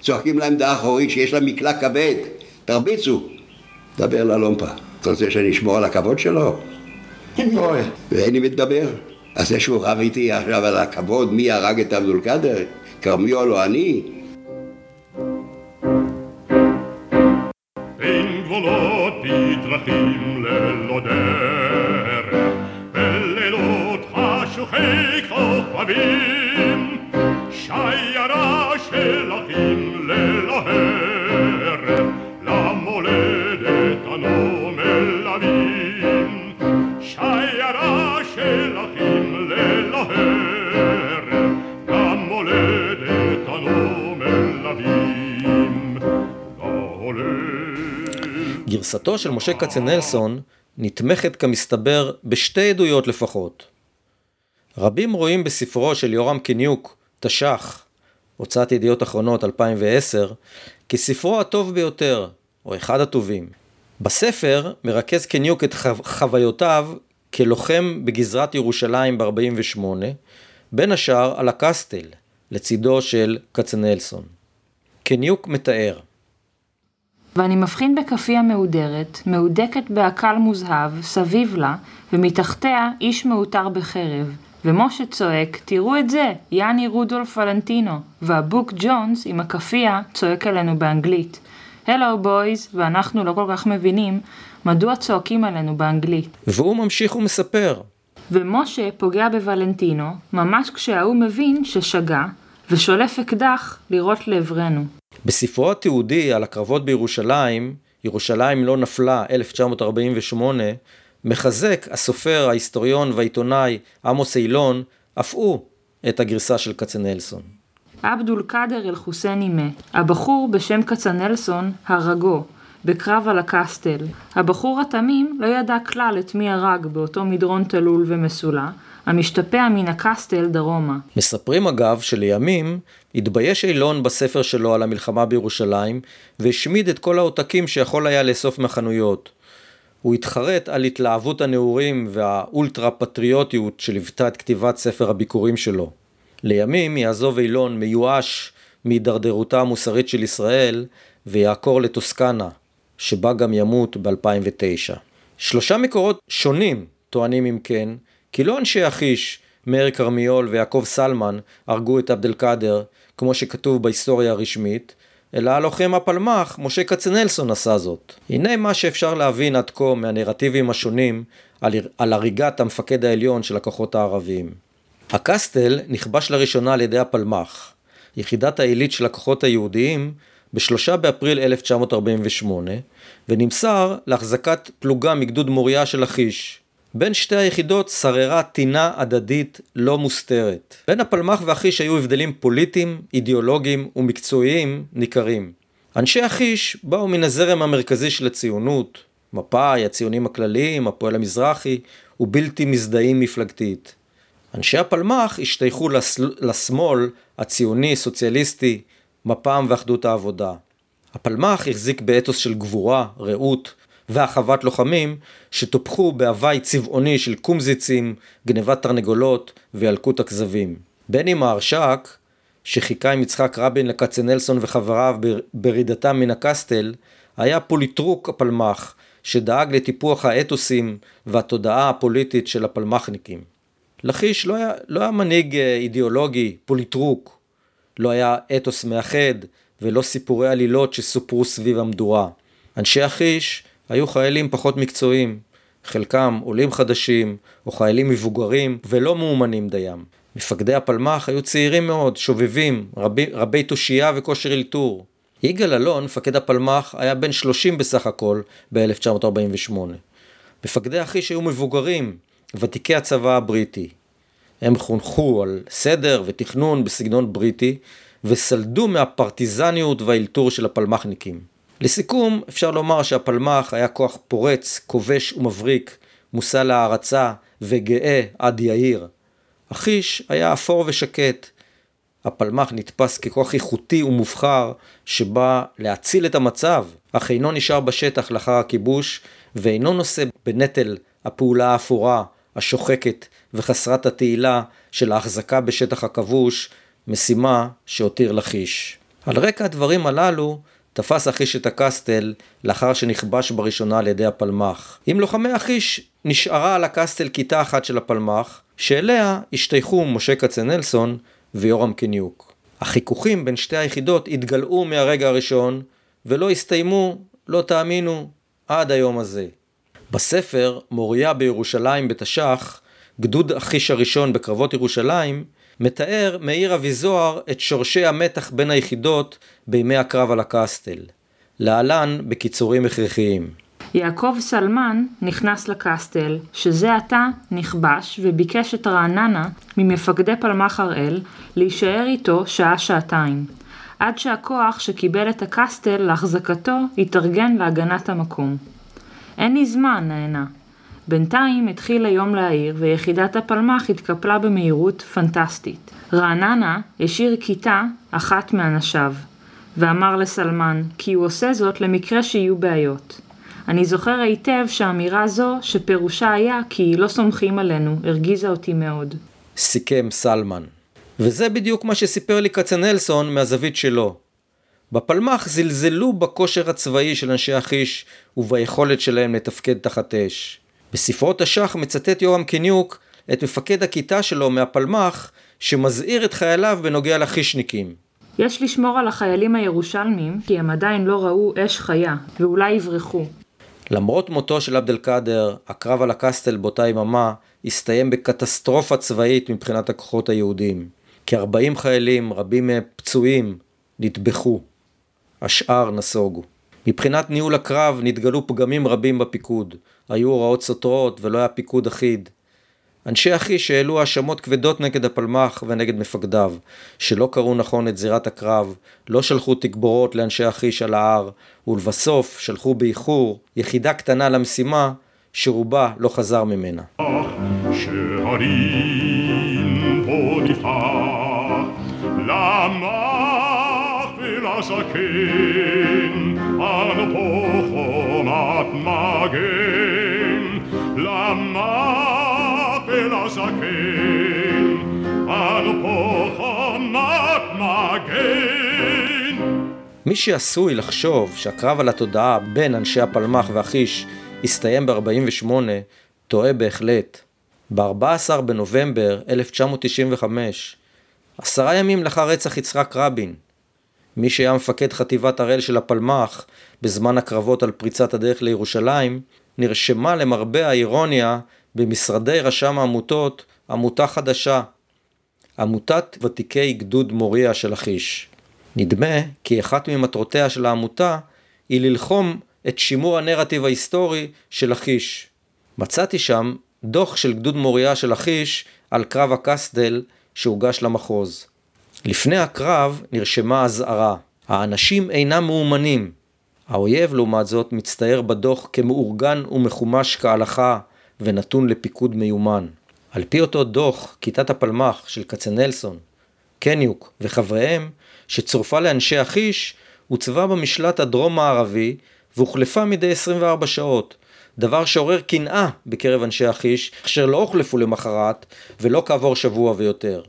צועקים לעמדה האחורית שיש לה מקלע כבד, תרביצו. דבר ללומפה. אתה רוצה שאני אשמור על הכבוד שלו? ואין לי מתדבר. אז זה שהוא רב איתי עכשיו על הכבוד, מי הרג את אבדול קאדר? כרמיול או אני? אין גבולות בדרכים ללא דרך שוחק כוכבים, שיירה של אחים ללהר, למולדת אנו מלווים, שיירה של אחים ללהר, למולדת אנו מלווים. גרסתו של משה כצנלסון נתמכת כמסתבר בשתי עדויות לפחות. רבים רואים בספרו של יורם קניוק, תש"ח, הוצאת ידיעות אחרונות 2010, כספרו הטוב ביותר, או אחד הטובים. בספר מרכז קניוק את חו... חוויותיו כלוחם בגזרת ירושלים ב-48, בין השאר על הקסטל, לצידו של כצנלסון. קניוק מתאר ואני מבחין בכפי המהודרת, מהודקת בעקל מוזהב, סביב לה, ומתחתיה איש מעוטר בחרב, ומשה צועק, תראו את זה, יאני רודולף ולנטינו, והבוק ג'ונס עם הכאפיה צועק עלינו באנגלית. הלו בויז, ואנחנו לא כל כך מבינים מדוע צועקים עלינו באנגלית. והוא ממשיך ומספר. ומשה פוגע בוולנטינו, ממש כשההוא מבין ששגה, ושולף אקדח לירות לעברנו. בספרו התיעודי על הקרבות בירושלים, ירושלים לא נפלה, 1948, מחזק הסופר, ההיסטוריון והעיתונאי עמוס אילון, אף הוא, את הגרסה של כצנלסון. עבדול קאדר אל-חוסייני מת. הבחור בשם כצנלסון הרגו, בקרב על הקסטל. הבחור התמים לא ידע כלל את מי הרג באותו מדרון תלול ומסולע, המשתפע מן הקסטל דרומה. מספרים אגב שלימים התבייש אילון בספר שלו על המלחמה בירושלים והשמיד את כל העותקים שיכול היה לאסוף מהחנויות. הוא התחרט על התלהבות הנעורים והאולטרה פטריוטיות שליוותה את כתיבת ספר הביקורים שלו. לימים יעזוב אילון מיואש מהידרדרותה המוסרית של ישראל ויעקור לטוסקנה, שבה גם ימות ב-2009. שלושה מקורות שונים טוענים אם כן, כי לא אנשי החיש, מאיר כרמיול ויעקב סלמן, הרגו את עבד אל קאדר, כמו שכתוב בהיסטוריה הרשמית, אלא הלוחם הפלמ"ח, משה כצנלסון עשה זאת. הנה מה שאפשר להבין עד כה מהנרטיבים השונים על, על הריגת המפקד העליון של הכוחות הערביים. הקסטל נכבש לראשונה על ידי הפלמ"ח, יחידת העילית של הכוחות היהודיים, ב-3 באפריל 1948, ונמסר להחזקת פלוגה מגדוד מוריה של לכיש. בין שתי היחידות שררה טינה הדדית לא מוסתרת. בין הפלמ"ח והחיש היו הבדלים פוליטיים, אידיאולוגיים ומקצועיים ניכרים. אנשי החיש באו מן הזרם המרכזי של הציונות, מפא"י, הציונים הכלליים, הפועל המזרחי, ובלתי מזדהים מפלגתית. אנשי הפלמ"ח השתייכו לשמאל הציוני, סוציאליסטי, מפ"ם ואחדות העבודה. הפלמ"ח החזיק באתוס של גבורה, רעות והחוות לוחמים שטופחו בהווי צבעוני של קומזיצים, גניבת תרנגולות וילקוט הכזבים. בני מהרש"ק, שחיכה עם יצחק רבין לכצנלסון וחבריו ברידתם מן הקסטל, היה פוליטרוק הפלמ"ח, שדאג לטיפוח האתוסים והתודעה הפוליטית של הפלמ"חניקים. לכיש לא היה, לא היה מנהיג אה, אידיאולוגי, פוליטרוק, לא היה אתוס מאחד ולא סיפורי עלילות שסופרו סביב המדורה. אנשי החיש היו חיילים פחות מקצועיים, חלקם עולים חדשים או חיילים מבוגרים ולא מאומנים דיים. מפקדי הפלמ"ח היו צעירים מאוד, שובבים, רבי, רבי תושייה וכושר אלתור. יגאל אלון, מפקד הפלמ"ח, היה בן 30 בסך הכל ב-1948. מפקדי החיש היו מבוגרים, ותיקי הצבא הבריטי. הם חונכו על סדר ותכנון בסגנון בריטי, וסלדו מהפרטיזניות והאלתור של הפלמ"חניקים. לסיכום, אפשר לומר שהפלמ"ח היה כוח פורץ, כובש ומבריק, מושא להערצה וגאה עד יהיר. החיש היה אפור ושקט. הפלמ"ח נתפס ככוח איכותי ומובחר שבא להציל את המצב, אך אינו נשאר בשטח לאחר הכיבוש ואינו נושא בנטל הפעולה האפורה השוחקת וחסרת התהילה של ההחזקה בשטח הכבוש, משימה שהותיר לכיש. על רקע הדברים הללו, תפס החיש את הקסטל לאחר שנכבש בראשונה על ידי הפלמ"ח. עם לוחמי החיש נשארה על הקסטל כיתה אחת של הפלמ"ח, שאליה השתייכו משה כצנלסון ויורם קניוק. החיכוכים בין שתי היחידות התגלעו מהרגע הראשון, ולא הסתיימו, לא תאמינו, עד היום הזה. בספר מוריה בירושלים בתש"ח, גדוד החיש הראשון בקרבות ירושלים, מתאר מאיר אביזוהר את שורשי המתח בין היחידות בימי הקרב על הקסטל. להלן בקיצורים הכרחיים. יעקב סלמן נכנס לקסטל, שזה עתה נכבש וביקש את רעננה ממפקדי פלמ"ח הראל להישאר איתו שעה-שעתיים, עד שהכוח שקיבל את הקסטל להחזקתו התארגן להגנת המקום. אין לי זמן, נהנה. בינתיים התחיל היום להעיר ויחידת הפלמ"ח התקפלה במהירות פנטסטית. רעננה השאיר כיתה אחת מאנשיו, ואמר לסלמן כי הוא עושה זאת למקרה שיהיו בעיות. אני זוכר היטב שאמירה זו, שפירושה היה כי לא סומכים עלינו, הרגיזה אותי מאוד. סיכם סלמן. וזה בדיוק מה שסיפר לי כצנלסון מהזווית שלו. בפלמ"ח זלזלו בכושר הצבאי של אנשי החיש וביכולת שלהם לתפקד תחת אש. בספרו תש"ח מצטט יורם קניוק את מפקד הכיתה שלו מהפלמ"ח שמזהיר את חייליו בנוגע לחישניקים. יש לשמור על החיילים הירושלמים כי הם עדיין לא ראו אש חיה ואולי יברחו. למרות מותו של עבד אל-קאדר, הקרב על הקסטל באותה יממה הסתיים בקטסטרופה צבאית מבחינת הכוחות היהודים. כ-40 חיילים, רבים מהם פצועים, נטבחו. השאר נסוגו. מבחינת ניהול הקרב נתגלו פגמים רבים בפיקוד. היו הוראות סותרות ולא היה פיקוד אחיד. אנשי החיש העלו האשמות כבדות נגד הפלמ"ח ונגד מפקדיו, שלא קראו נכון את זירת הקרב, לא שלחו תגבורות לאנשי החיש על ההר, ולבסוף שלחו באיחור יחידה קטנה למשימה, שרובה לא חזר ממנה. למח ולזקן, מי שעשוי לחשוב שהקרב על התודעה בין אנשי הפלמ"ח והחיש הסתיים ב-48, טועה בהחלט. ב-14 בנובמבר 1995, עשרה ימים לאחר רצח יצחק רבין, מי שהיה מפקד חטיבת הראל של הפלמ"ח בזמן הקרבות על פריצת הדרך לירושלים, נרשמה למרבה האירוניה במשרדי רשם העמותות עמותה חדשה, עמותת ותיקי גדוד מוריה של לכיש. נדמה כי אחת ממטרותיה של העמותה היא ללחום את שימור הנרטיב ההיסטורי של לכיש. מצאתי שם דוח של גדוד מוריה של לכיש על קרב הקסדל שהוגש למחוז. לפני הקרב נרשמה אזהרה, האנשים אינם מאומנים. האויב לעומת זאת מצטייר בדוח כמאורגן ומחומש כהלכה, ונתון לפיקוד מיומן. על פי אותו דוח, כיתת הפלמ"ח של כצנלסון, קניוק וחבריהם, שצורפה לאנשי החיש, הוצבה במשלט הדרום-מערבי והוחלפה מדי 24 שעות, דבר שעורר קנאה בקרב אנשי החיש, אשר לא הוחלפו למחרת ולא כעבור שבוע ויותר.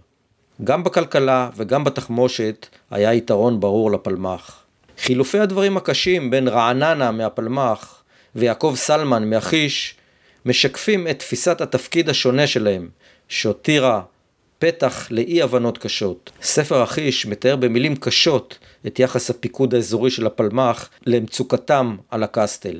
גם בכלכלה וגם בתחמושת היה יתרון ברור לפלמ"ח. חילופי הדברים הקשים בין רעננה מהפלמ"ח ויעקב סלמן מהחיש משקפים את תפיסת התפקיד השונה שלהם, שהותירה פתח לאי הבנות קשות. ספר החיש מתאר במילים קשות את יחס הפיקוד האזורי של הפלמ"ח למצוקתם על הקסטל.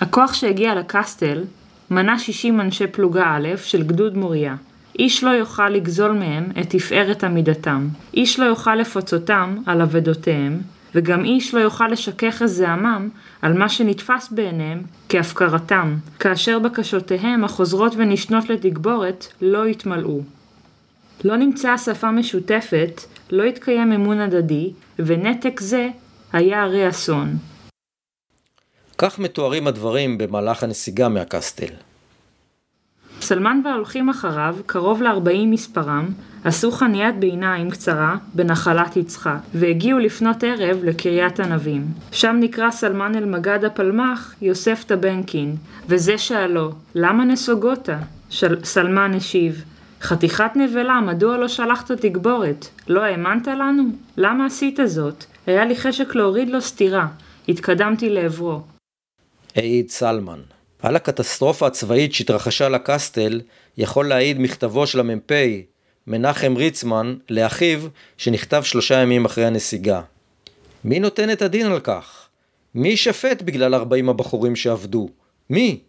הכוח שהגיע לקסטל מנה 60 אנשי פלוגה א' של גדוד מוריה. איש לא יוכל לגזול מהם את תפארת עמידתם. איש לא יוכל לפצותם על אבדותיהם, וגם איש לא יוכל לשכך את זעמם על מה שנתפס בעיניהם כהפקרתם, כאשר בקשותיהם החוזרות ונשנות לתגבורת לא יתמלאו. לא נמצאה שפה משותפת, לא התקיים אמון הדדי, ונתק זה היה הרי אסון. כך מתוארים הדברים במהלך הנסיגה מהקסטל. סלמן וההולכים אחריו, קרוב ל-40 מספרם, עשו חניית ביניים קצרה בנחלת יצחק, והגיעו לפנות ערב לקריית ענבים. שם נקרא סלמן אל מגד הפלמ"ח יוסף טבנקין, וזה שאלו, למה נסוגותה? של... סלמן השיב, חתיכת נבלה, מדוע לא שלחת תגבורת? לא האמנת לנו? למה עשית זאת? היה לי חשק להוריד לו סטירה. התקדמתי לעברו. העיד סלמן. על הקטסטרופה הצבאית שהתרחשה לקסטל יכול להעיד מכתבו של המ"פ מנחם ריצמן לאחיו שנכתב שלושה ימים אחרי הנסיגה. מי נותן את הדין על כך? מי יישפט בגלל 40 הבחורים שעבדו? מי?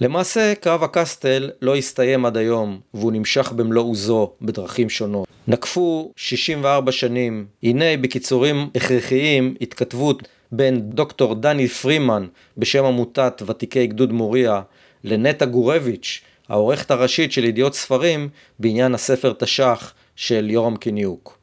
למעשה קרב הקסטל לא הסתיים עד היום והוא נמשך במלוא עוזו בדרכים שונות. נקפו 64 שנים, הנה בקיצורים הכרחיים התכתבות בין דוקטור דני פרימן בשם עמותת ותיקי גדוד מוריה לנטע גורביץ', העורכת הראשית של ידיעות ספרים בעניין הספר תש"ח של יורם קניוק.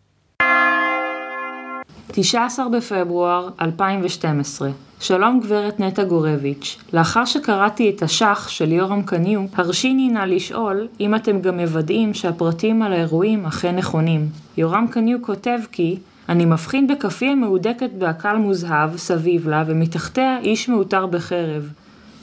19 בפברואר 2012 שלום גברת נטע גורביץ', לאחר שקראתי את השח של יורם קניוק, הרשיני נא לשאול אם אתם גם מוודאים שהפרטים על האירועים אכן נכונים. יורם קניוק כותב כי אני מבחין בכפי המהודקת בעקל מוזהב סביב לה ומתחתיה איש מעוטר בחרב.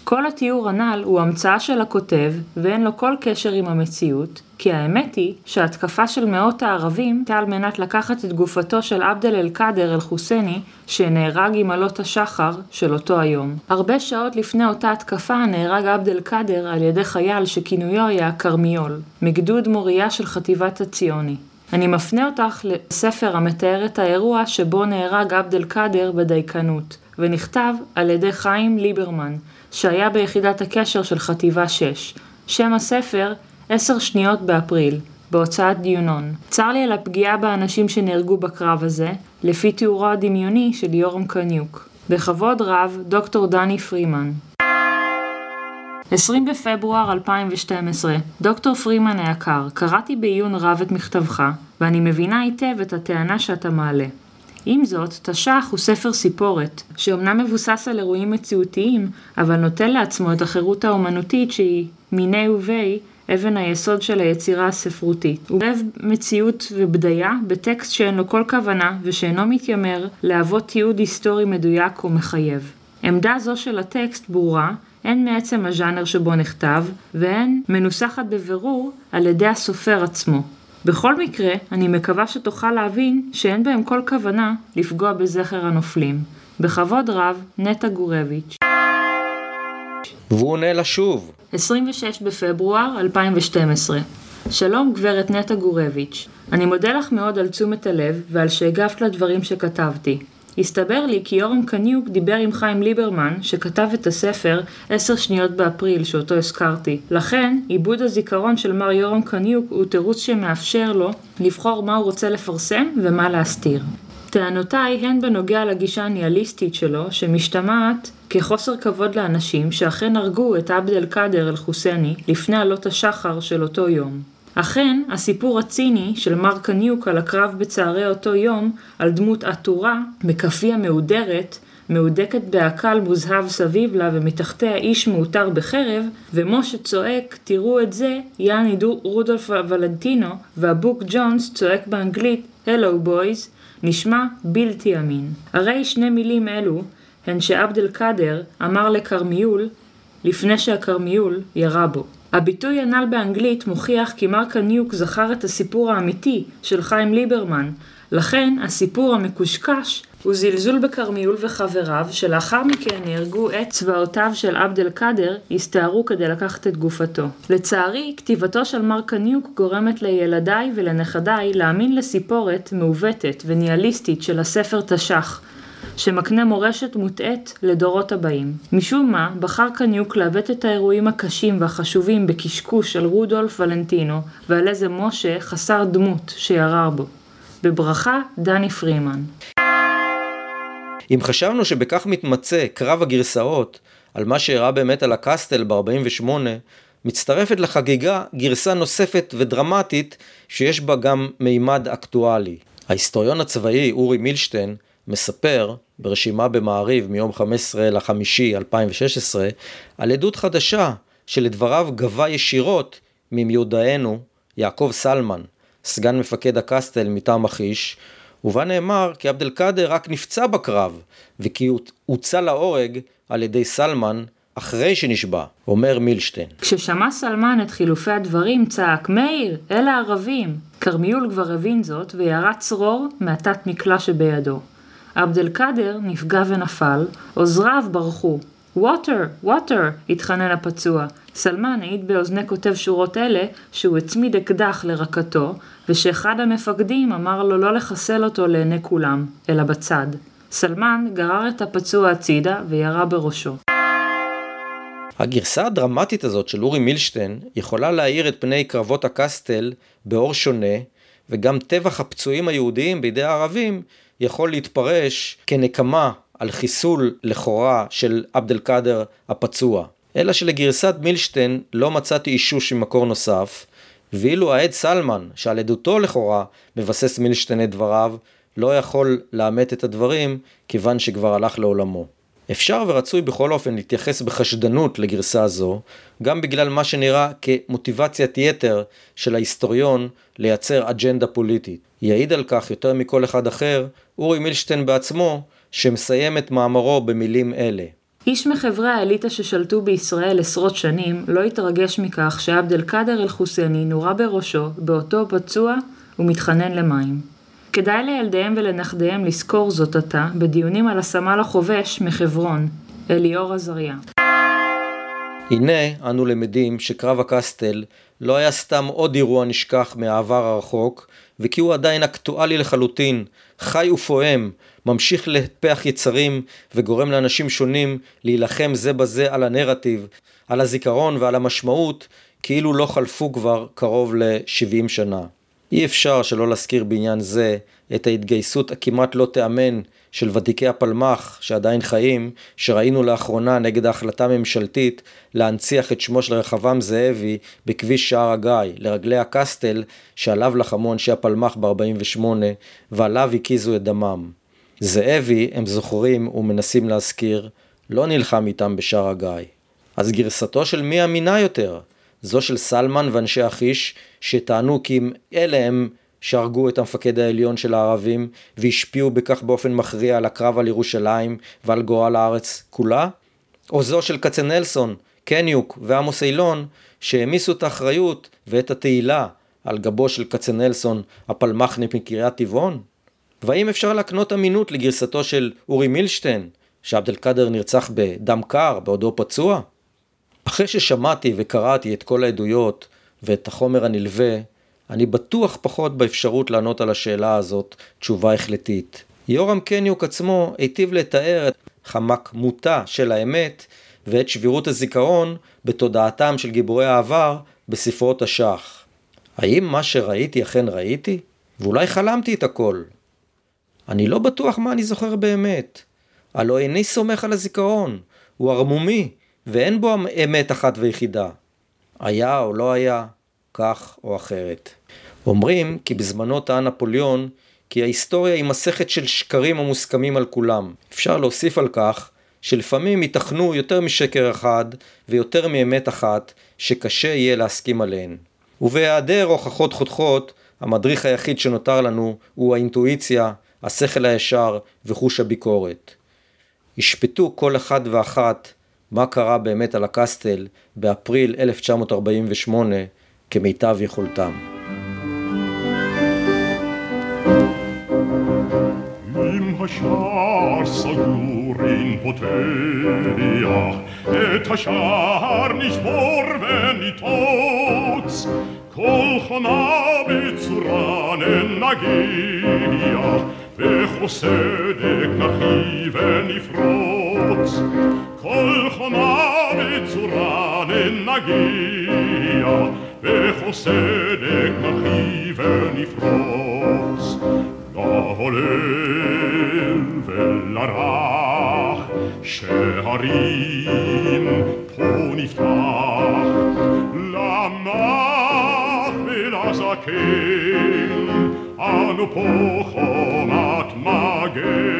כל התיאור הנ"ל הוא המצאה של הכותב ואין לו כל קשר עם המציאות, כי האמת היא שההתקפה של מאות הערבים הייתה על מנת לקחת את גופתו של עבד אל-קאדר אל-חוסייני שנהרג עם עלות השחר של אותו היום. הרבה שעות לפני אותה התקפה נהרג עבד אל-קאדר על ידי חייל שכינויו היה כרמיול, מגדוד מוריה של חטיבת הציוני. אני מפנה אותך לספר המתאר את האירוע שבו נהרג עבד אל-קאדר בדייקנות, ונכתב על ידי חיים ליברמן, שהיה ביחידת הקשר של חטיבה 6. שם הספר, עשר שניות באפריל, בהוצאת דיונון. צר לי על הפגיעה באנשים שנהרגו בקרב הזה, לפי תיאורו הדמיוני של יורם קניוק. בכבוד רב, דוקטור דני פרימן. 20 בפברואר 2012, דוקטור פרימן היקר, קראתי בעיון רב את מכתבך, ואני מבינה היטב את הטענה שאתה מעלה. עם זאת, תש"ח הוא ספר סיפורת, שאומנם מבוסס על אירועים מציאותיים, אבל נוטל לעצמו את החירות האומנותית שהיא, מיני ובי, אבן היסוד של היצירה הספרותית. הוא אוהב מציאות ובדיה בטקסט שאין לו כל כוונה ושאינו מתיימר להוות תיעוד היסטורי מדויק או מחייב. עמדה זו של הטקסט ברורה, הן מעצם הז'אנר שבו נכתב, והן מנוסחת בבירור על ידי הסופר עצמו. בכל מקרה, אני מקווה שתוכל להבין שאין בהם כל כוונה לפגוע בזכר הנופלים. בכבוד רב, נטע גורביץ'. והוא עונה לה שוב. 26 בפברואר 2012 שלום גברת נטע גורביץ', אני מודה לך מאוד על תשומת הלב ועל שהגבת לדברים שכתבתי. הסתבר לי כי יורם קניוק דיבר עם חיים ליברמן, שכתב את הספר עשר שניות באפריל, שאותו הזכרתי. לכן, עיבוד הזיכרון של מר יורם קניוק הוא תירוץ שמאפשר לו לבחור מה הוא רוצה לפרסם ומה להסתיר. טענותיי הן בנוגע לגישה הניהליסטית שלו, שמשתמעת כחוסר כבוד לאנשים שאכן הרגו את עבד אל-קאדר אל-חוסייני לפני עלות השחר של אותו יום. אכן, הסיפור הציני של מר קניוק על הקרב בצהרי אותו יום, על דמות עטורה, בכפיה מהודרת, מהודקת בעקל מוזהב סביב לה ומתחתיה איש מעוטר בחרב, ומשה צועק, תראו את זה, יעני רודולף ולנטינו, והבוק ג'ונס צועק באנגלית, הלו בויז, נשמע בלתי אמין. הרי שני מילים אלו הן שעבד אל קאדר אמר לכרמיול לפני שהכרמיול ירה בו. הביטוי הנ"ל באנגלית מוכיח כי מר קניוק זכר את הסיפור האמיתי של חיים ליברמן, לכן הסיפור המקושקש הוא זלזול בכרמיול וחבריו, שלאחר מכן נהרגו את צבאותיו של עבד אל קאדר, הסתערו כדי לקחת את גופתו. לצערי, כתיבתו של מר קניוק גורמת לילדיי ולנכדיי להאמין לסיפורת מעוותת וניהליסטית של הספר תש"ח, שמקנה מורשת מוטעית לדורות הבאים. משום מה, בחר קניוק לעוות את האירועים הקשים והחשובים בקשקוש על רודולף ולנטינו, ועל איזה משה חסר דמות שירר בו. בברכה, דני פרימן. אם חשבנו שבכך מתמצה קרב הגרסאות על מה שאירע באמת על הקסטל ב-48, מצטרפת לחגיגה גרסה נוספת ודרמטית שיש בה גם מימד אקטואלי. ההיסטוריון הצבאי אורי מילשטיין מספר ברשימה במעריב מיום 15 לחמישי 2016 על עדות חדשה שלדבריו גבה ישירות ממיודענו יעקב סלמן, סגן מפקד הקסטל מטעם לכיש, ובה נאמר כי עבד אל-קאדר רק נפצע בקרב, וכי הוצא להורג על ידי סלמן אחרי שנשבע, אומר מילשטיין. כששמע סלמן את חילופי הדברים, צעק, מאיר, אלה ערבים. כרמיול כבר הבין זאת, וירה צרור מהתת מקלע שבידו. עבד אל-קאדר נפגע ונפל, עוזריו ברחו. ווטר, ווטר, התחנן הפצוע. סלמן העיד באוזני כותב שורות אלה שהוא הצמיד אקדח לרקתו, ושאחד המפקדים אמר לו לא לחסל אותו לעיני כולם, אלא בצד. סלמן גרר את הפצוע הצידה וירה בראשו. הגרסה הדרמטית הזאת של אורי מילשטיין יכולה להאיר את פני קרבות הקסטל באור שונה, וגם טבח הפצועים היהודיים בידי הערבים יכול להתפרש כנקמה על חיסול לכאורה של עבד אל קאדר הפצוע. אלא שלגרסת מילשטיין לא מצאתי אישוש ממקור נוסף, ואילו העד סלמן, שעל עדותו לכאורה מבסס מילשטיין את דבריו, לא יכול לאמת את הדברים, כיוון שכבר הלך לעולמו. אפשר ורצוי בכל אופן להתייחס בחשדנות לגרסה זו, גם בגלל מה שנראה כמוטיבציית יתר של ההיסטוריון לייצר אג'נדה פוליטית. יעיד על כך יותר מכל אחד אחר, אורי מילשטיין בעצמו, שמסיים את מאמרו במילים אלה. איש מחברי האליטה ששלטו בישראל עשרות שנים לא התרגש מכך שעבד אל-קאדר אל-חוסייני נורה בראשו, באותו פצוע ומתחנן למים. כדאי לילדיהם ולנכדיהם לזכור זאת עתה בדיונים על הסמל החובש מחברון, אליאור עזריה. הנה אנו למדים שקרב הקסטל לא היה סתם עוד אירוע נשכח מהעבר הרחוק, וכי הוא עדיין אקטואלי לחלוטין, חי ופועם, ממשיך לטפח יצרים וגורם לאנשים שונים להילחם זה בזה על הנרטיב, על הזיכרון ועל המשמעות, כאילו לא חלפו כבר קרוב ל-70 שנה. אי אפשר שלא להזכיר בעניין זה את ההתגייסות הכמעט לא תיאמן של ותיקי הפלמ"ח שעדיין חיים, שראינו לאחרונה נגד ההחלטה הממשלתית להנציח את שמו של רחבעם זאבי בכביש שער הגיא, לרגלי הקסטל שעליו לחמו אנשי הפלמ"ח ב-48 ועליו הקיזו את דמם. זאבי, הם זוכרים ומנסים להזכיר, לא נלחם איתם בשער הגיא. אז גרסתו של מי אמינה יותר? זו של סלמן ואנשי החיש, שטענו כי אם אלה הם שהרגו את המפקד העליון של הערבים והשפיעו בכך באופן מכריע על הקרב על ירושלים ועל גורל הארץ כולה? או זו של כצנלסון, קניוק ועמוס אילון שהעמיסו את האחריות ואת התהילה על גבו של כצנלסון הפלמחניק מקריית טבעון? והאם אפשר להקנות אמינות לגרסתו של אורי מילשטיין שעבד אל קאדר נרצח בדם קר בעודו פצוע? אחרי ששמעתי וקראתי את כל העדויות ואת החומר הנלווה, אני בטוח פחות באפשרות לענות על השאלה הזאת תשובה החלטית. יורם קניוק עצמו היטיב לתאר את חמקמותה של האמת ואת שבירות הזיכרון בתודעתם של גיבורי העבר בספרות השח. האם מה שראיתי אכן ראיתי? ואולי חלמתי את הכל. אני לא בטוח מה אני זוכר באמת. הלא איני סומך על הזיכרון, הוא ערמומי, ואין בו אמת אחת ויחידה. היה או לא היה, כך או אחרת. אומרים כי בזמנו טען נפוליאון כי ההיסטוריה היא מסכת של שקרים המוסכמים על כולם. אפשר להוסיף על כך שלפעמים ייתכנו יותר משקר אחד ויותר מאמת אחת שקשה יהיה להסכים עליהן. ובהיעדר הוכחות חותכות, המדריך היחיד שנותר לנו הוא האינטואיציה, השכל הישר וחוש הביקורת. ישפטו כל אחד ואחת מה קרה באמת על הקסטל באפריל 1948 כמיטב יכולתם. השער סגור אין פותח, את השער נשבור וניטוץ, כל חומה בצורה ננגיע, וחוסדק נחי ונפרוץ. כל חומה בצורה ננגיע, וחוסדק נחי ונפרוץ. להולל ולרך, שערים פה נפתח, למח ולזקן, אנו פה חומת מגן,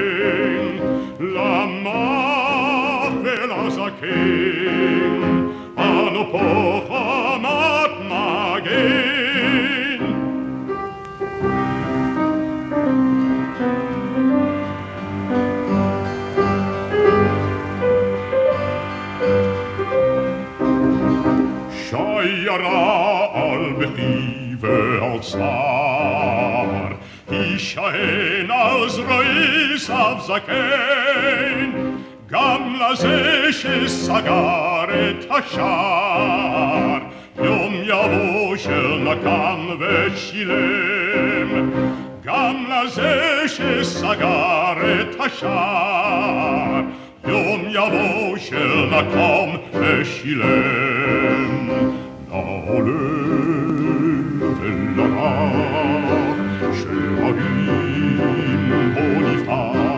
king an opocha amat magin Scheiera al bechive al sar Ishaen aus Reis av Zakein gam la zeche sagare tashar Yom yavoshe na kan vechilem Gam la zeche sagare tashar Yom yavoshe na kan vechilem Na ole velara Shehavim bonifar